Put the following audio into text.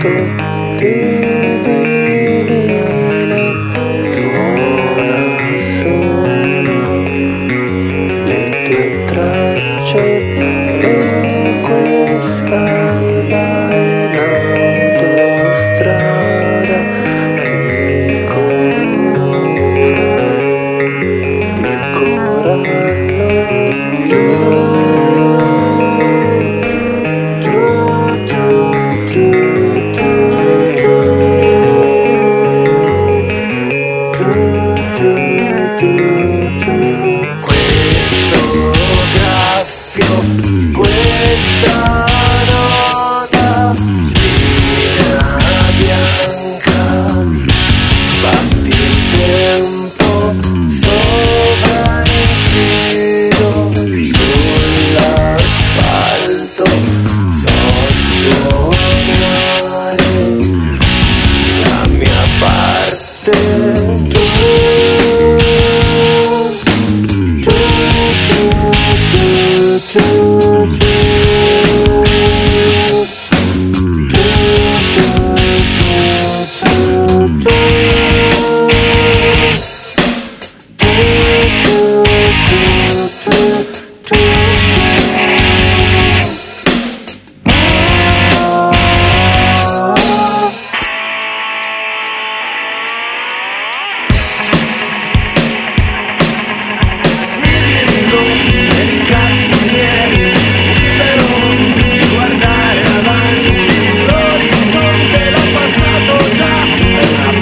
to give pasado ya en la